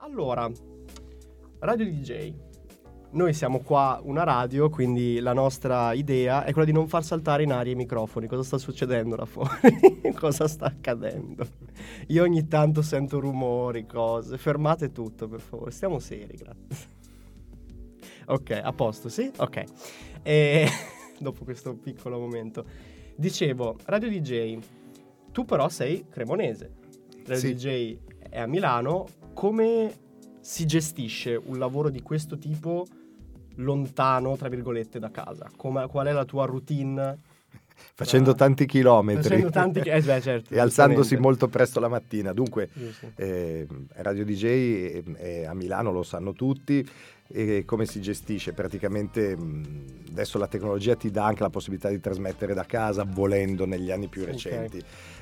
Allora, Radio DJ. Noi siamo qua una radio, quindi la nostra idea è quella di non far saltare in aria i microfoni. Cosa sta succedendo là fuori? Cosa sta accadendo? Io ogni tanto sento rumori, cose. Fermate tutto, per favore. Stiamo seri, grazie. Ok, a posto, sì? Ok. E dopo questo piccolo momento. Dicevo, Radio DJ, tu però sei cremonese. Radio Sì. DJ è a Milano. Come si gestisce un lavoro di questo tipo lontano, tra virgolette, da casa? Come- qual è la tua routine? Facendo Ah. tanti chilometri. Facendo tanti eh, beh, certo, e alzandosi molto presto la mattina. Dunque, eh, Radio DJ è- è a Milano lo sanno tutti. E come si gestisce? Praticamente adesso la tecnologia ti dà anche la possibilità di trasmettere da casa volendo negli anni più recenti.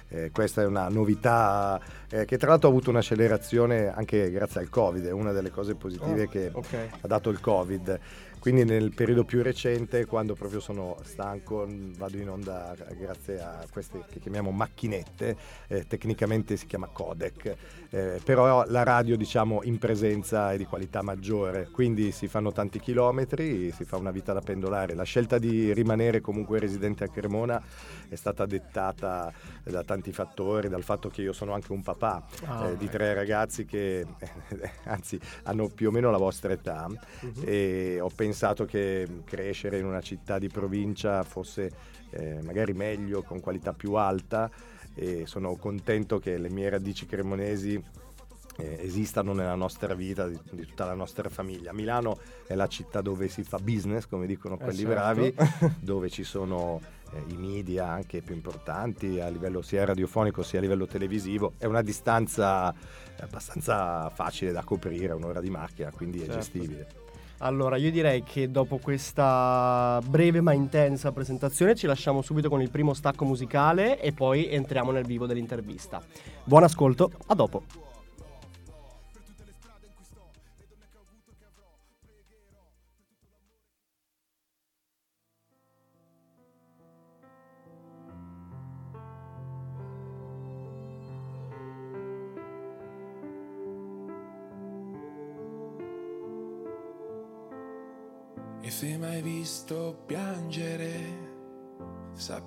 Eh, questa è una novità eh, che tra l'altro ha avuto un'accelerazione anche grazie al Covid, è una delle cose positive Oh, che ok. ha dato il Covid. Quindi nel periodo più recente, quando proprio sono stanco, vado in onda grazie a queste che chiamiamo macchinette, eh, tecnicamente si chiama codec, eh, però la radio diciamo in presenza è di qualità maggiore, quindi si fanno tanti chilometri, si fa una vita da pendolare. La scelta di rimanere comunque residente a Cremona è stata dettata da tanti fattori, dal fatto che io sono anche un papà Ah, eh, di ecco. tre ragazzi che anzi hanno più o meno la vostra età Mhm. e ho pensato che crescere in una città di provincia fosse eh, magari meglio, con qualità più alta e sono contento che le mie radici cremonesi eh, esistano nella nostra vita, di, di tutta la nostra famiglia. Milano è la città dove si fa business, come dicono Eh, quelli certo. bravi, dove ci sono eh, i media anche più importanti a livello sia radiofonico sia a livello televisivo. È una distanza abbastanza facile da coprire, un'ora di macchina, quindi è Certo. gestibile. Allora, io direi che dopo questa breve ma intensa presentazione ci lasciamo subito con il primo stacco musicale e poi entriamo nel vivo dell'intervista. Buon ascolto, a dopo.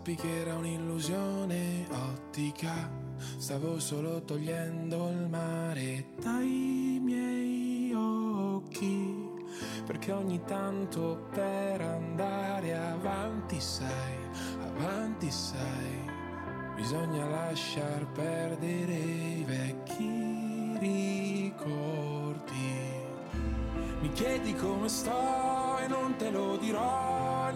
Sappi che era un'illusione ottica. Stavo solo togliendo il mare dai miei occhi. Perché ogni tanto per andare avanti, sai, avanti, sai, bisogna lasciar perdere i vecchi ricordi. Mi chiedi come sto e non te lo dirò.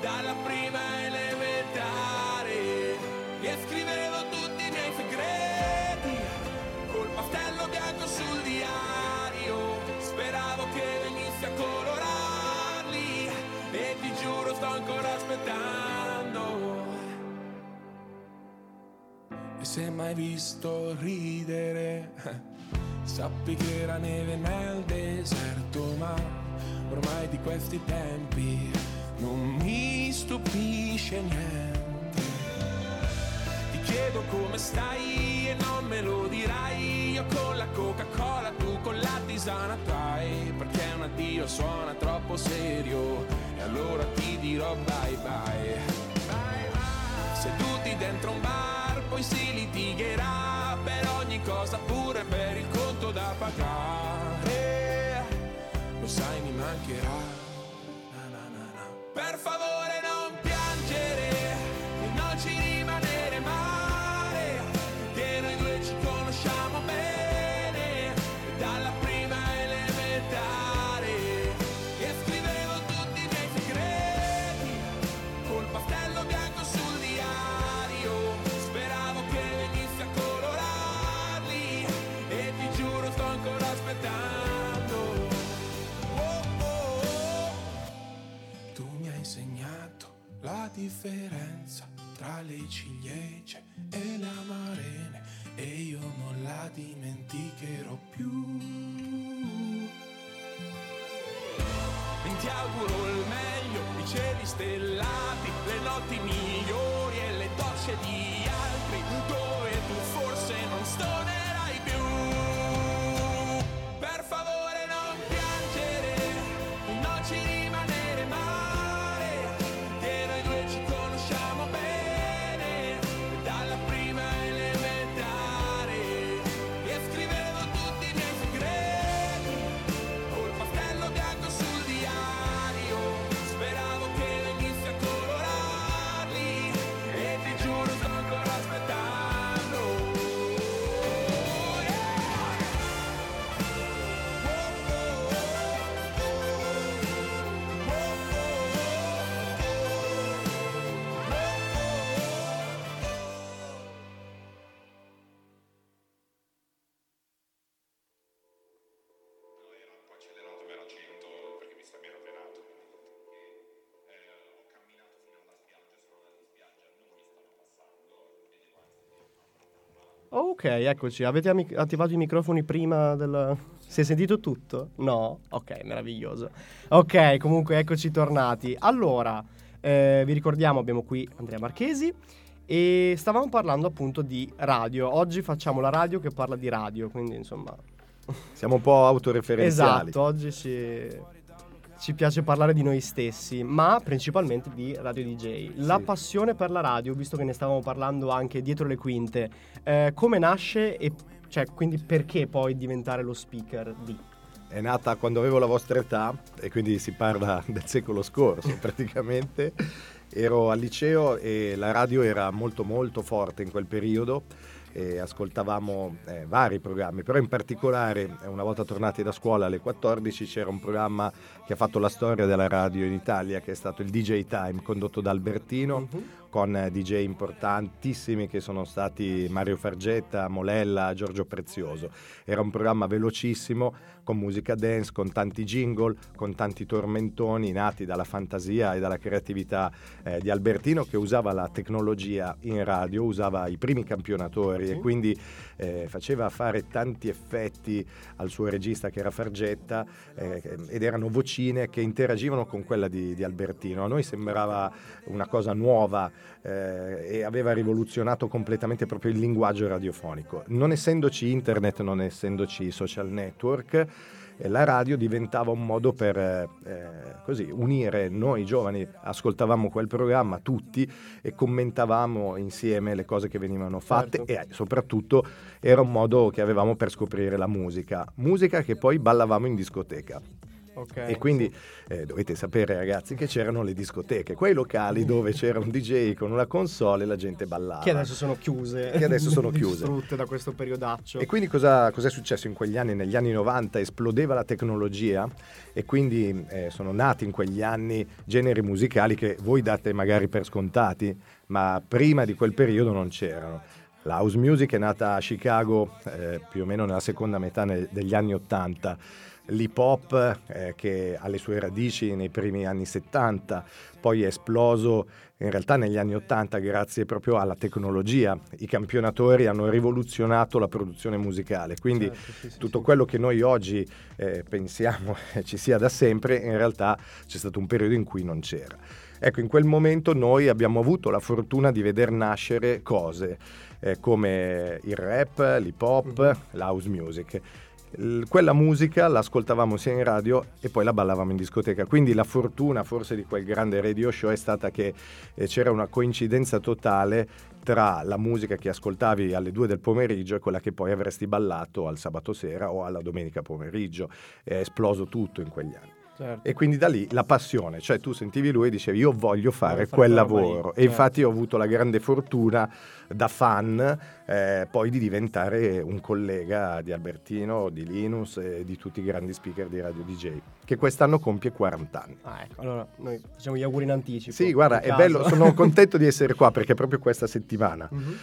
Dalla prima elementare. E scrivevo tutti i miei segreti, col pastello bianco sul diario, speravo che venissi a colorarli, e ti giuro sto ancora aspettando. E se mai visto ridere, sappi che era neve nel deserto, ma ormai di questi tempi non mi stupisce niente. Ti chiedo come stai e non me lo dirai, io con la Coca-Cola, tu con la tisana trai, perché un addio suona troppo serio, e allora ti dirò bye bye. Seduti dentro un bar, poi si litigherà per ogni cosa, pure per il conto da pagare. Lo sai, mi mancherà. Favore differenza tra le ciliegie e le amarene e io non la dimenticherò più. Ti auguro il meglio, i cieli stellati, le notti migliori e le docce di altri, Ok, eccoci. Avete ami- attivato i microfoni prima del... Si è sentito tutto? No? Ok, meraviglioso. Ok, comunque eccoci tornati. Allora, eh, vi ricordiamo, abbiamo qui Andrea Marchesi e stavamo parlando appunto di radio. Oggi facciamo la radio che parla di radio, quindi insomma... Siamo un po' autoreferenziali. Esatto, oggi ci, ci piace parlare di noi stessi, ma principalmente di radio DJ. La Sì. passione per la radio, visto che ne stavamo parlando anche dietro le quinte, eh, come nasce e cioè, quindi perché poi diventare lo speaker di? È nata quando avevo la vostra età e quindi si parla del secolo scorso praticamente. Ero al liceo e la radio era molto molto forte in quel periodo e ascoltavamo eh, vari programmi, però in particolare eh, una volta tornati da scuola alle 14 c'era un programma che ha fatto la storia della radio in Italia che è stato il DJ Time condotto da Albertino con eh, DJ importantissimi che sono stati Mario Fargetta, Molella, Giorgio Prezioso. Era un programma velocissimo con musica dance, con tanti jingle, con tanti tormentoni nati dalla fantasia e dalla creatività eh, di Albertino che usava la tecnologia in radio, usava i primi campionatori Sì. e quindi eh, faceva fare tanti effetti al suo regista che era Fargetta eh, ed erano vocine che interagivano con quella di, di Albertino. A noi sembrava una cosa nuova eh, e aveva rivoluzionato completamente proprio il linguaggio radiofonico. Non essendoci internet, non essendoci social network, la radio diventava un modo per eh, così unire noi giovani, ascoltavamo quel programma tutti e commentavamo insieme le cose che venivano fatte Certo. e eh, soprattutto era un modo che avevamo per scoprire la musica, musica che poi ballavamo in discoteca. Ok. E quindi eh, dovete sapere ragazzi che c'erano le discoteche, quei locali dove c'era un DJ con una console e la gente ballava. Che adesso sono chiuse. Che adesso sono chiuse. Distrutte da questo periodaccio. E quindi cosa, cosa è successo in quegli anni? Negli anni 90 esplodeva la tecnologia e quindi eh, sono nati in quegli anni generi musicali che voi date magari per scontati, ma prima di quel periodo non c'erano. La house music è nata a Chicago eh, più o meno nella seconda metà ne- degli anni 80, l'hip hop eh, che ha le sue radici nei primi anni 70, poi è esploso in realtà negli anni 80 grazie proprio alla tecnologia. I campionatori hanno rivoluzionato la produzione musicale, quindi Certo, sì, sì, tutto sì. quello che noi oggi eh, pensiamo ci sia da sempre, in realtà c'è stato un periodo in cui non c'era. Ecco, in quel momento noi abbiamo avuto la fortuna di veder nascere cose eh, come il rap, l'hip hop, Mhm. la house music. Quella musica l'ascoltavamo sia in radio e poi la ballavamo in discoteca. Quindi la fortuna forse di quel grande radio show è stata che eh, c'era una coincidenza totale tra la musica che ascoltavi alle 2 del pomeriggio e quella che poi avresti ballato al sabato sera o alla domenica pomeriggio. È esploso tutto in quegli anni. Certo. E quindi da lì la passione, cioè tu sentivi lui e dicevi io voglio fare Voglio fare quel roba lì, lavoro. E certo. infatti ho avuto la grande fortuna da fan eh, poi di diventare un collega di Albertino, di Linus e di tutti i grandi speaker di Radio DJ, che quest'anno compie 40 anni. Ah, ecco, allora noi facciamo gli auguri in anticipo. Sì, guarda, è bello, sono contento di essere qua perché proprio questa settimana, Mhm.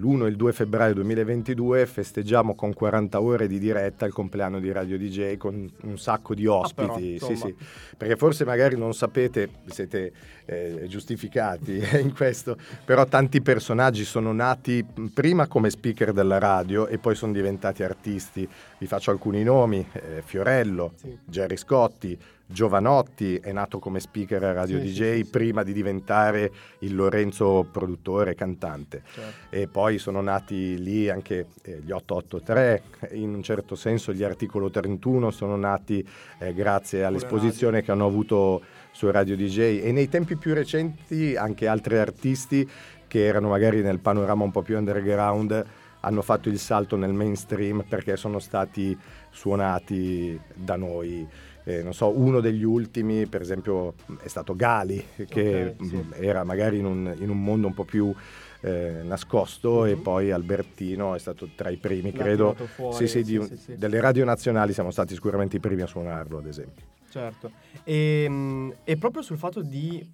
l'1 e il 2 febbraio 2022, festeggiamo con 40 ore di diretta il compleanno di Radio DJ con un sacco di Ah, ospiti. però, sì, insomma, sì, sì, perché forse magari non sapete, siete eh, giustificati in questo, però tanti personaggi sono nati prima come speaker della radio e poi sono diventati artisti. Vi faccio alcuni nomi, eh, Fiorello, Sì. Gerry Scotti, Giovanotti è nato come speaker a Radio Sì, DJ sì, sì. prima di diventare il Lorenzo produttore e cantante Certo. e poi sono nati lì anche eh, gli 883, in un certo senso gli articolo 31 sono nati eh, grazie all'esposizione che hanno avuto su Radio DJ e nei tempi più recenti anche altri artisti che erano magari nel panorama un po' più underground hanno fatto il salto nel mainstream perché sono stati suonati da noi. Eh, non so, uno degli ultimi, per esempio, è stato Gali, che Ok, sì. era magari in un, in un mondo un po' più eh, nascosto e Mhm. poi Albertino è stato tra i primi, L'ha credo. fuori, sì, sì, un- sì, sì. Delle radio nazionali siamo stati sicuramente i primi a suonarlo, ad esempio. Certo. E, mm, e proprio sul fatto di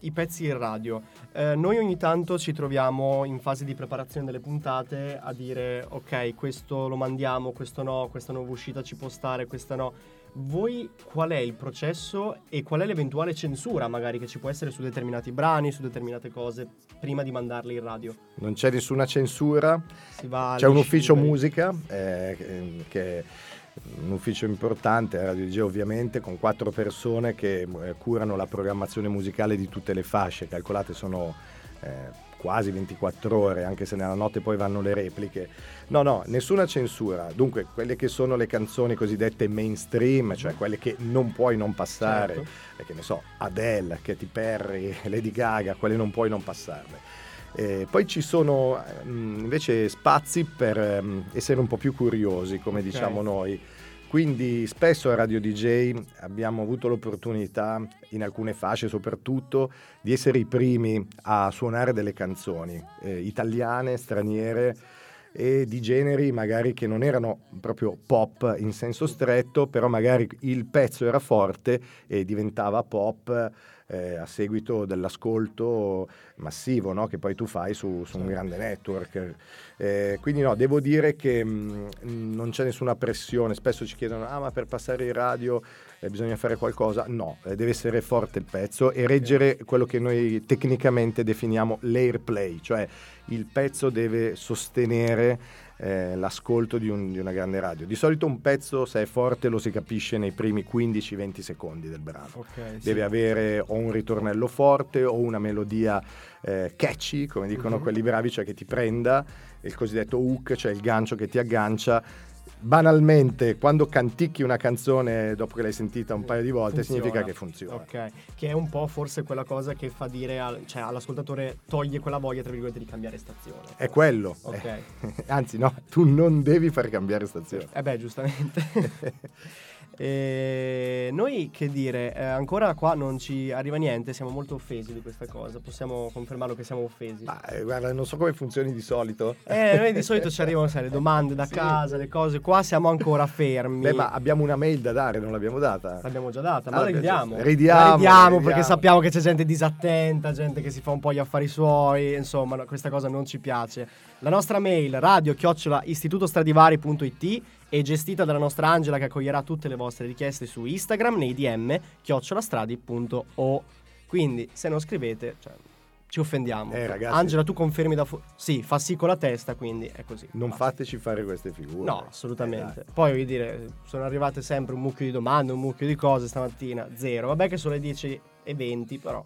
i pezzi in radio, eh, noi ogni tanto ci troviamo in fase di preparazione delle puntate a dire ok, questo lo mandiamo, questo no, questa nuova uscita ci può stare, questa no. Voi qual è il processo e qual è l'eventuale censura magari che ci può essere su determinati brani, su determinate cose prima di mandarli in radio? Non c'è nessuna censura, C'è un ufficio musica eh, che- un ufficio importante, Radio DJ ovviamente, con quattro persone che eh, curano la programmazione musicale di tutte le fasce. Calcolate sono eh, quasi 24 ore, anche se nella notte poi vanno le repliche. No, no, nessuna censura. Dunque, quelle che sono le canzoni cosiddette mainstream, cioè quelle che non puoi non passare, Certo. eh, che ne so, Adele, Katy Perry, Lady Gaga, quelle non puoi non passarle. Eh, poi ci sono ehm, invece spazi per ehm, essere un po' più curiosi, come Ok. diciamo noi. Quindi spesso a Radio DJ abbiamo avuto l'opportunità, in alcune fasce soprattutto, di essere i primi a suonare delle canzoni eh, italiane, straniere e di generi magari che non erano proprio pop in senso stretto, però magari il pezzo era forte e diventava pop eh, a seguito dell'ascolto massivo no? che poi tu fai su, su un grande network. Eh, quindi no, devo dire che mh, non c'è nessuna pressione, spesso ci chiedono, ah ma per passare in radio eh, bisogna fare qualcosa, no, eh, deve essere forte il pezzo e reggere quello che noi tecnicamente definiamo l'airplay, cioè il pezzo deve sostenere eh, l'ascolto di, un- di una grande radio. Di solito un pezzo, se è forte, lo si capisce nei primi 15-20 secondi del brano. Ok, sì. Deve avere o un ritornello forte o una melodia eh, catchy, come dicono Mhm. quelli bravi, cioè che ti prenda, il cosiddetto hook, cioè il gancio che ti aggancia. Banalmente, quando canticchi una canzone dopo che l'hai sentita un paio di volte, Funziona. significa che funziona. Ok, che è un po' forse quella cosa che fa dire al- cioè, all'ascoltatore toglie quella voglia, tra virgolette, di cambiare stazione. È quello. Ok. Eh, Anzi, no, tu non devi far cambiare stazione. Eh beh, giustamente. E noi che dire, eh, ancora qua non ci arriva niente, siamo molto offesi di questa cosa, possiamo confermarlo che siamo offesi. Ma eh, guarda, non so come funzioni di solito. Eh, noi di solito ci arrivano sai, le domande da Sì. casa, le cose, qua siamo ancora fermi. Beh, ma abbiamo una mail da dare, non l'abbiamo data. L'abbiamo già data, ma Allora, ridiamo. ridiamo, La ridiamo perché ridiamo. sappiamo che c'è gente disattenta, gente che si fa un po' gli affari suoi, insomma, no, questa cosa non ci piace. La nostra mail radio chiocciola istitutostradivari.it è gestita dalla nostra Angela che accoglierà tutte le vostre richieste su Instagram nei DM chiocciolastradi.o. Quindi se non scrivete, cioè, ci offendiamo. Eh, ragazzi. Angela, tu confermi da fu- Sì, fa sì con la testa, quindi è così. Non Basta. fateci fare queste figure. No, assolutamente. Poi voglio dire, sono arrivate sempre un mucchio di domande, un mucchio di cose stamattina, zero. Vabbè che sono le 10 e 20, però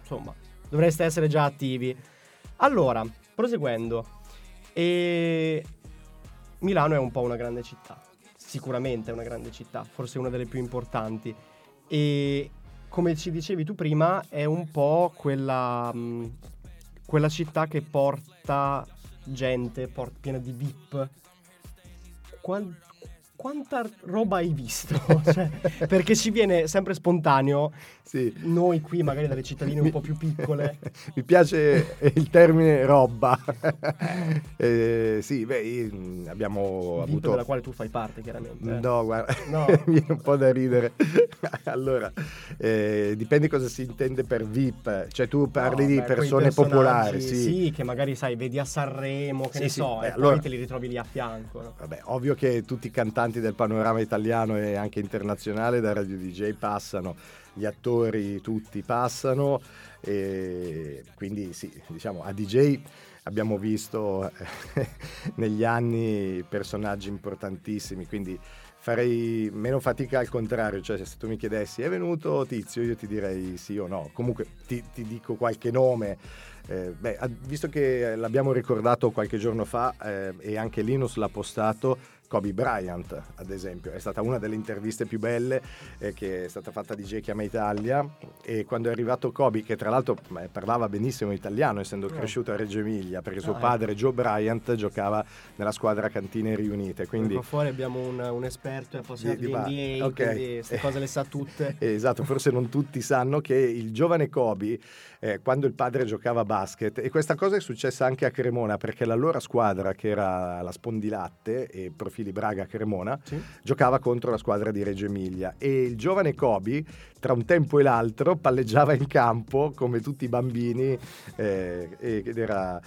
insomma, dovreste essere già attivi. Allora, proseguendo. E Milano è un po' una grande città. Sicuramente è una grande città, forse una delle più importanti. E come ci dicevi tu prima, è un po' quella, mh, quella città che porta gente, por- piena di VIP. Qual- quanta roba hai visto? Cioè, perché ci viene sempre spontaneo, Sì. noi qui magari dalle cittadine un po' più piccole. Mi piace il termine roba. Eh, sì, beh, abbiamo VIP avuto... della quale tu fai parte, chiaramente. eh. No, guarda, No. mi viene un po' da ridere. allora, eh, dipende cosa si intende per VIP. Cioè, tu parli No, di beh, persone popolari, sì. Sì, che magari sai, vedi a Sanremo, che Sì, ne so, beh, e allora- te li ritrovi lì a fianco. no? Vabbè, ovvio che tutti i cantanti importanti del panorama italiano e anche internazionale da Radio DJ passano, gli attori tutti passano e quindi sì, diciamo a DJ abbiamo visto eh, negli anni personaggi importantissimi, quindi farei meno fatica al contrario, cioè se tu mi chiedessi è venuto Tizio? io ti direi sì o no, comunque ti, ti dico qualche nome, eh, beh, visto che l'abbiamo ricordato qualche giorno fa eh, e anche Linus l'ha postato, Kobe Bryant, ad esempio. È stata una delle interviste più belle eh, che è stata fatta di J. Chiama Italia e quando è arrivato Kobe, che tra l'altro eh, parlava benissimo italiano essendo Oh. cresciuto a Reggio Emilia, perché suo Ah, padre Joe Bryant giocava nella squadra Cantine Riunite, quindi... Qua fuori abbiamo un, un esperto appassionato Di- di, di ba- NBA, ok. quindi queste cose le sa tutte. Esatto, forse non tutti sanno che il giovane Kobe, eh, quando il padre giocava a basket, e questa cosa è successa anche a Cremona, perché l'allora squadra, che era la Spondilatte e Profili Braga Cremona, Sì. giocava contro la squadra di Reggio Emilia e il giovane Kobe, tra un tempo e l'altro, palleggiava in campo come tutti i bambini eh, ed era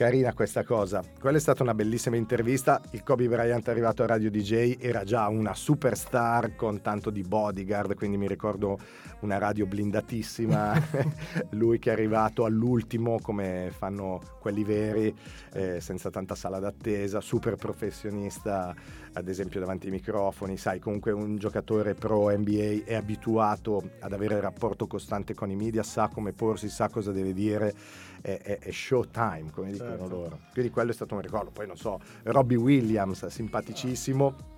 carina questa cosa. Quella è stata una bellissima intervista. Il Kobe Bryant arrivato a Radio DJ, era già una superstar con tanto di bodyguard, quindi mi ricordo una radio blindatissima. Lui che è arrivato all'ultimo, come fanno quelli veri, eh, senza tanta sala d'attesa, super professionista, ad esempio davanti ai microfoni. Sai, comunque un giocatore pro NBA è abituato ad avere rapporto costante con i media, sa come porsi, sa cosa deve dire è, è, è showtime, come dicono Certo. loro. Quindi quello è stato un ricordo. Poi non so, Robbie Williams, simpaticissimo.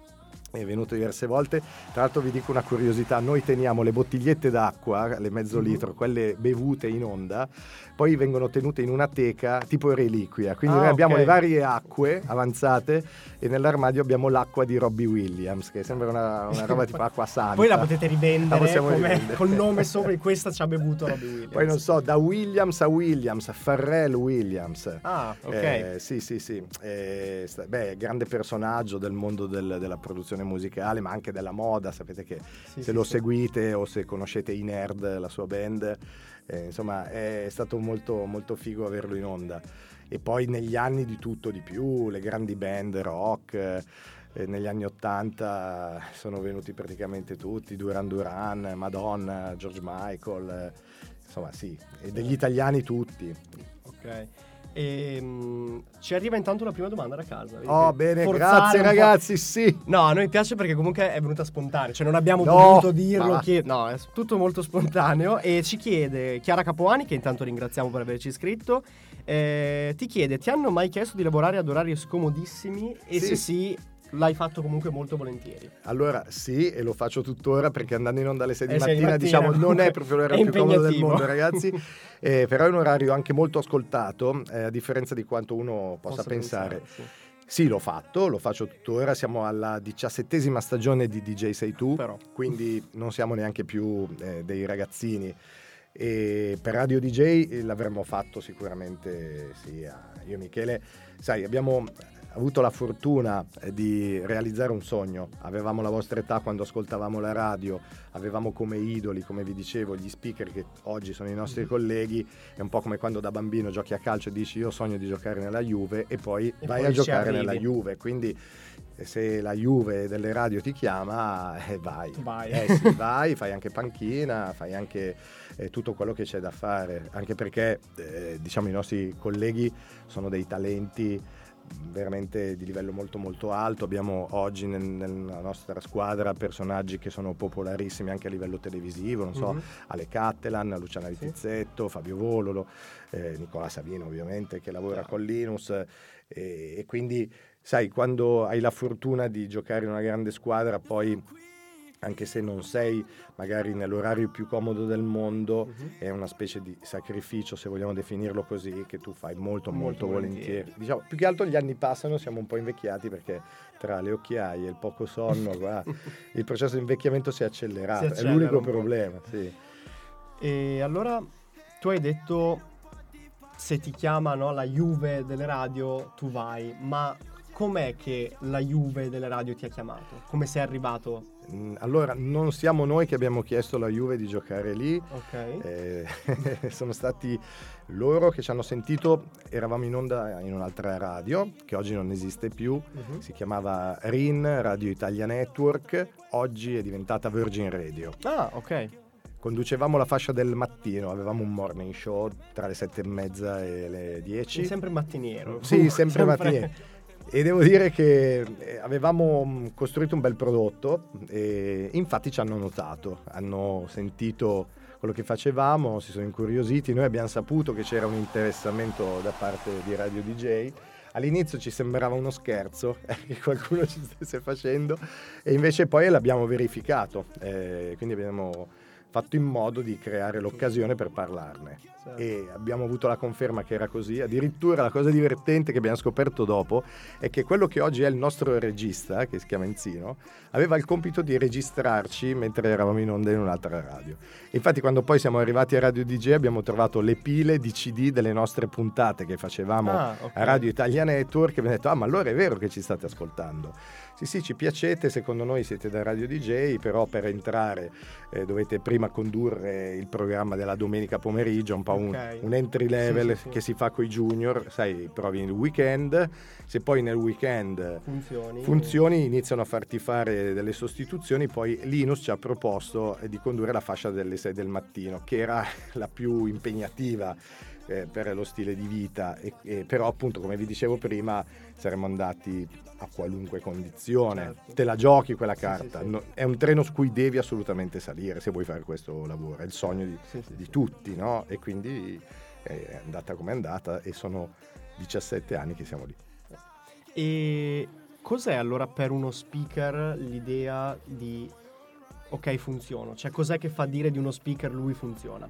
È venuto diverse volte. Tra l'altro vi dico una curiosità, noi teniamo le bottigliette d'acqua, le mezzo Mhm. litro, quelle bevute in onda, poi vengono tenute in una teca tipo reliquia. Quindi Ah, noi abbiamo le varie acque avanzate e nell'armadio abbiamo l'acqua di Robbie Williams, che sembra una, una roba tipo acqua santa. Poi la potete La rivendere come- rivendere. col nome sopra questa ci ha bevuto Robbie Williams. Poi non so, da Williams a Williams, Pharrell Williams. Ah, ok. Eh, sì, sì, sì. Eh, beh, grande personaggio del mondo del- della produzione musicale, ma anche della moda. Sapete che Sì, se sì, lo sì. seguite o se conoscete i Nerd, la sua band, eh, insomma, è stato molto, molto figo averlo in onda. E poi negli anni di tutto di più, le grandi band rock. eh, negli anni 80 sono venuti praticamente tutti, Duran Duran, Madonna, George Michael, eh, insomma sì, e degli italiani tutti. Ok. Ehm, ci arriva intanto la prima domanda da casa. Oh bene, grazie ragazzi, sì. No, a noi piace perché comunque è venuta spontanea, cioè non abbiamo No, dovuto dirlo. ma- chi- No, è tutto molto spontaneo. E ci chiede Chiara Capuani, che intanto ringraziamo per averci iscritto, eh, ti chiede: ti hanno mai chiesto di lavorare ad orari scomodissimi? E Sì. se sì, l'hai fatto comunque molto volentieri. Allora sì, e lo faccio tuttora perché andando in onda alle 6 di Eh, di mattina, mattina, diciamo non è proprio l'orario più comodo del mondo ragazzi, Eh, però è un orario anche molto ascoltato, eh, a differenza di quanto uno possa, pensare. sì. Sì, l'ho fatto, lo faccio tuttora, siamo alla diciassettesima stagione di DJ Sei Tu, Però. quindi non siamo neanche più eh, dei ragazzini. E per Radio DJ l'avremmo fatto sicuramente sì, io e Michele. Sai, abbiamo avuto la fortuna eh, di realizzare un sogno. Avevamo la vostra età quando ascoltavamo la radio, avevamo come idoli, come vi dicevo, gli speaker che oggi sono i nostri colleghi. È un po' come quando da bambino giochi a calcio e dici io sogno di giocare nella Juve e poi E vai poi a giocare arrivi. nella Juve. Quindi eh, se la Juve delle radio ti chiama, eh, vai. Vai. Eh sì, vai, fai anche panchina, fai anche eh, tutto quello che c'è da fare, anche perché eh, diciamo i nostri colleghi sono dei talenti veramente di livello molto molto alto. Abbiamo oggi nel- nella nostra squadra personaggi che sono popolarissimi anche a livello televisivo non so Mhm. Ale Cattelan, Luciana Vitizzetto, Fabio Vololo, eh, Nicola Savino ovviamente che lavora con Linus eh, e quindi sai quando hai la fortuna di giocare in una grande squadra poi anche se non sei magari nell'orario più comodo del mondo, Mhm. è una specie di sacrificio, se vogliamo definirlo così, che tu fai molto Molto molto, volentieri. volentieri. Diciamo, più che altro gli anni passano, siamo un po' invecchiati perché tra le occhiaie e il poco sonno, guarda, il processo di invecchiamento si è accelerato, Si è l'unico problema. Sì. E allora tu hai detto se ti chiama no, la Juve delle radio tu vai, ma com'è che la Juve delle radio ti ha chiamato? Come sei arrivato? Allora, non siamo noi che abbiamo chiesto alla Juve di giocare lì, Ok. eh, sono stati loro che ci hanno sentito, eravamo in onda in un'altra radio che oggi non esiste più, Mhm. si chiamava RIN, Radio Italia Network, oggi è diventata Virgin Radio. Ah, ok. Conducevamo la fascia del mattino, avevamo un morning show tra le sette e mezza e le dieci. Sempre mattiniero. Sì, sempre mattiniero. E devo dire che eh, avevamo mh, costruito un bel prodotto e infatti ci hanno notato, hanno sentito quello che facevamo, si sono incuriositi, noi abbiamo saputo che c'era un interessamento da parte di Radio DJ. All'inizio ci sembrava uno scherzo eh, che qualcuno ci stesse facendo e invece poi l'abbiamo verificato, eh, quindi abbiamo fatto in modo di creare l'occasione per parlarne e abbiamo avuto la conferma che era così. Addirittura la cosa divertente che abbiamo scoperto dopo è che quello che oggi è il nostro regista, che si chiama Enzino, aveva il compito di registrarci mentre eravamo in onda in un'altra radio. Infatti quando poi siamo arrivati a Radio DJ abbiamo trovato le pile di CD delle nostre puntate che facevamo Ah, ok. a Radio Italia Network e abbiamo detto ah ma allora è vero che ci state ascoltando. Sì sì ci piacete, secondo noi siete da Radio DJ, però per entrare eh, dovete prima condurre il programma della domenica pomeriggio, un po' un, Ok. un entry level Sì, sì, sì. che si fa con i junior, sai, provi il weekend, se poi nel weekend Funzioni. funzioni iniziano a farti fare delle sostituzioni, poi Linus ci ha proposto eh, di condurre la fascia delle 6 del mattino, che era la più impegnativa eh, per lo stile di vita, e, e però appunto come vi dicevo prima saremmo andati a qualunque condizione, Certo. te la giochi quella Sì, carta, sì, sì. No- è un treno su cui devi assolutamente salire se vuoi fare questo lavoro, è il sogno di, Sì, sì, di sì. tutti, no? E quindi è andata come è andata e sono 17 anni che siamo lì. E cos'è allora per uno speaker l'idea di ok funziono? Cioè cos'è che fa dire di uno speaker lui funziona?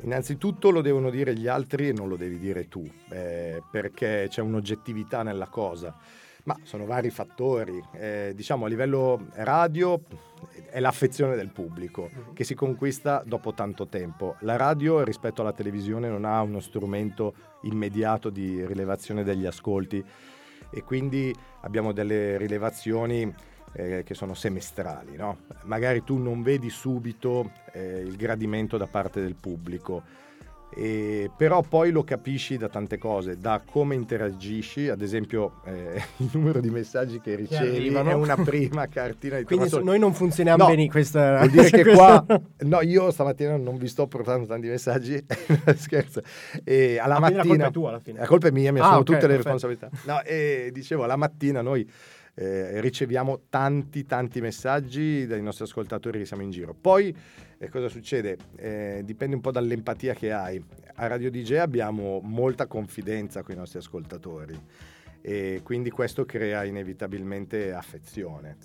Innanzitutto lo devono dire gli altri e non lo devi dire tu, eh, perché c'è un'oggettività nella cosa. Ma sono vari fattori. Eh, diciamo a livello radio è l'affezione del pubblico che si conquista dopo tanto tempo. La radio rispetto alla televisione non ha uno strumento immediato di rilevazione degli ascolti e quindi abbiamo delle rilevazioni eh, che sono semestrali. no? Magari tu non vedi subito eh, il gradimento da parte del pubblico, e- però poi lo capisci da tante cose, da come interagisci, ad esempio eh, il numero di messaggi che ricevi arrivano. è una prima cartina di Quindi noi non funzioniamo No, bene questa... Vuol dire che qua, no, io stamattina non vi sto portando tanti messaggi, scherzo. E alla Ah, quindi la mattina, colpa è tua alla fine. la colpa è mia, mi Ah, sono ok, tutte le perfetto. responsabilità. No, e dicevo, alla mattina noi eh, riceviamo tanti, tanti messaggi dai nostri ascoltatori che siamo in giro. Poi eh, cosa succede? Eh, dipende un po' dall'empatia che hai. A Radio DJ abbiamo molta confidenza con i nostri ascoltatori e quindi questo crea inevitabilmente affezione.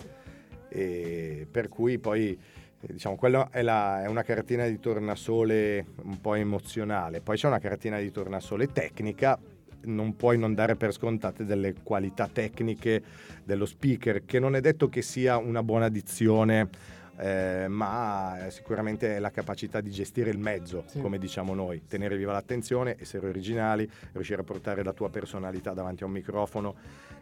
E per cui poi eh, diciamo quella è, la- è una cartina di tornasole un po' emozionale poi c'è una cartina di tornasole tecnica non puoi non dare per scontate delle qualità tecniche dello speaker che non è detto che sia una buona dizione eh, ma sicuramente è la capacità di gestire il mezzo, Sì. come diciamo noi, tenere viva l'attenzione, essere originali, riuscire a portare la tua personalità davanti a un microfono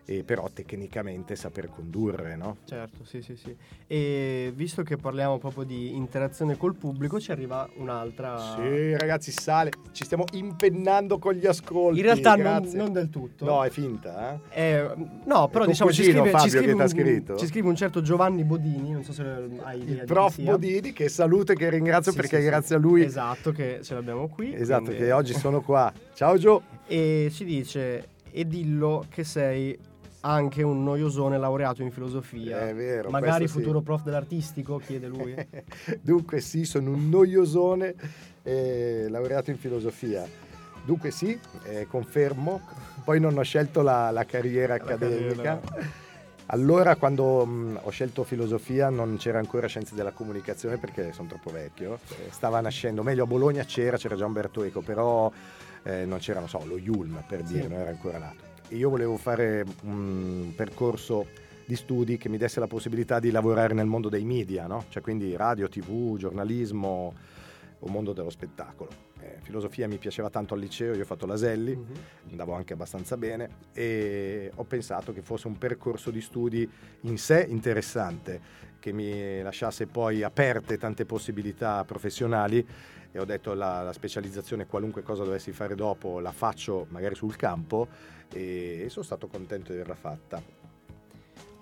e però tecnicamente saper condurre, no? Certo, sì, sì, sì. E visto che parliamo proprio di interazione col pubblico, ci arriva un'altra... Sì, ragazzi, sale, ci stiamo impennando con gli ascolti. In realtà non, non del tutto. No, è finta, eh? Eh, no, però diciamo ci cugino, scrive, ci Fabio, scrive che t'ha un, scritto? ci scrive un certo Giovanni Bodini, non so se hai Il di prof sia. Bodini, che saluto e che ringrazio Sì, perché sì, grazie a lui... Esatto, che ce l'abbiamo qui. Esatto, quindi- che oggi sono qua. Ciao Gio! E ci dice, e dillo che sei anche un noiosone laureato in filosofia. È vero, Magari questo sì. futuro prof dell'artistico, chiede lui. Dunque sì, sono un noiosone eh, laureato in filosofia. Dunque sì, eh, confermo. Poi non ho scelto la, la carriera accademica. Allora, quando mh, ho scelto filosofia, non c'era ancora scienze della comunicazione perché sono troppo vecchio. Stava nascendo, meglio a Bologna c'era, c'era già Umberto Eco, però eh, non c'era, non so, lo Yulm per dire, Sì. non era ancora nato. E io volevo fare un percorso di studi che mi desse la possibilità di lavorare nel mondo dei media, no? Cioè quindi radio, tv, giornalismo, un mondo dello spettacolo. Eh, filosofia mi piaceva tanto al liceo, io ho fatto l'Aselli, Mhm. andavo anche abbastanza bene e ho pensato che fosse un percorso di studi in sé interessante, che mi lasciasse poi aperte tante possibilità professionali e ho detto la, la specializzazione, qualunque cosa dovessi fare dopo, la faccio magari sul campo e sono stato contento di averla fatta.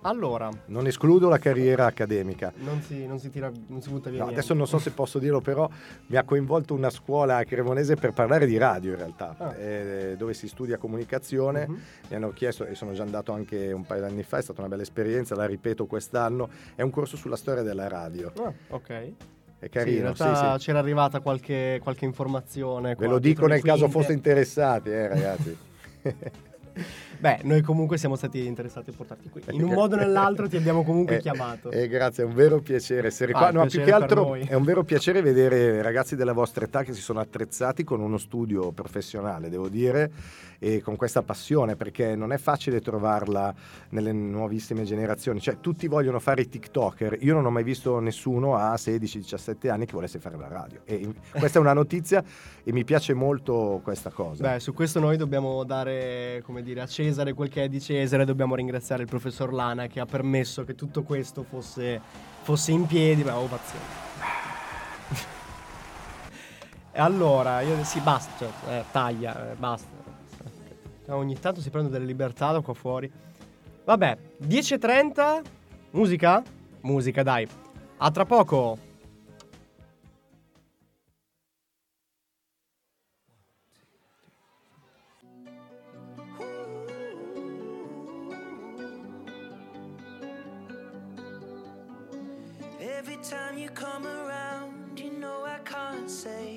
Allora, Non escludo la carriera accademica. non si, non si tira, non si butta via No, adesso non so se posso dirlo, però mi ha coinvolto una scuola cremonese per parlare di radio in realtà, Ah. eh, dove si studia comunicazione. Mhm. Mi hanno chiesto, e sono già andato anche un paio d'anni fa, è stata una bella esperienza, la ripeto quest'anno. È un corso sulla storia della radio. Ah, ok. È Sì, in carino, sì, realtà sì. c'era arrivata qualche, qualche informazione. Ve lo dico nel caso quinte. foste interessati, eh, ragazzi. Beh, noi comunque siamo stati interessati a portarti qui. In un modo o nell'altro ti abbiamo comunque Eh, chiamato. eh, grazie, è un vero piacere essere Ah, qua. No, più che altro è un vero piacere vedere ragazzi della vostra età che si sono attrezzati con uno studio professionale, devo dire, e con questa passione, perché non è facile trovarla nelle nuovissime generazioni. Cioè, tutti vogliono fare i TikToker. Io non ho mai visto nessuno a 16-17 anni che volesse fare la radio. E questa è una notizia e mi piace molto questa cosa. Beh, su questo noi dobbiamo dare, come dire, a Cesare quel che è di Cesare, dobbiamo ringraziare il professor Lana che ha permesso che tutto questo fosse, fosse in piedi, ma ovazione. E allora, io sì, basta, cioè, eh, taglia, eh, basta. Ogni tanto si prendono delle libertà da qua fuori. Vabbè, 10.30, musica? Musica, dai. A tra poco. Every time you come around, you know I can't say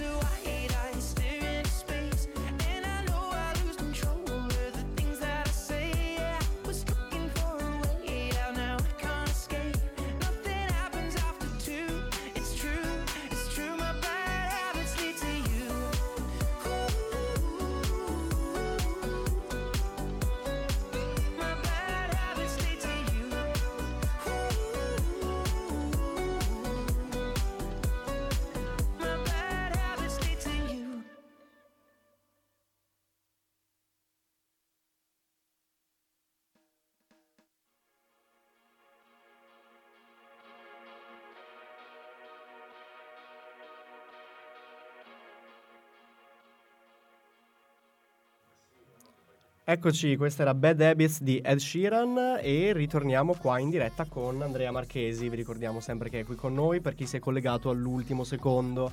habits lead Eccoci, questa era Bad Habits di Ed Sheeran e ritorniamo qua in diretta con Andrea Marchesi. Vi ricordiamo sempre che è qui con noi per chi si è collegato all'ultimo secondo.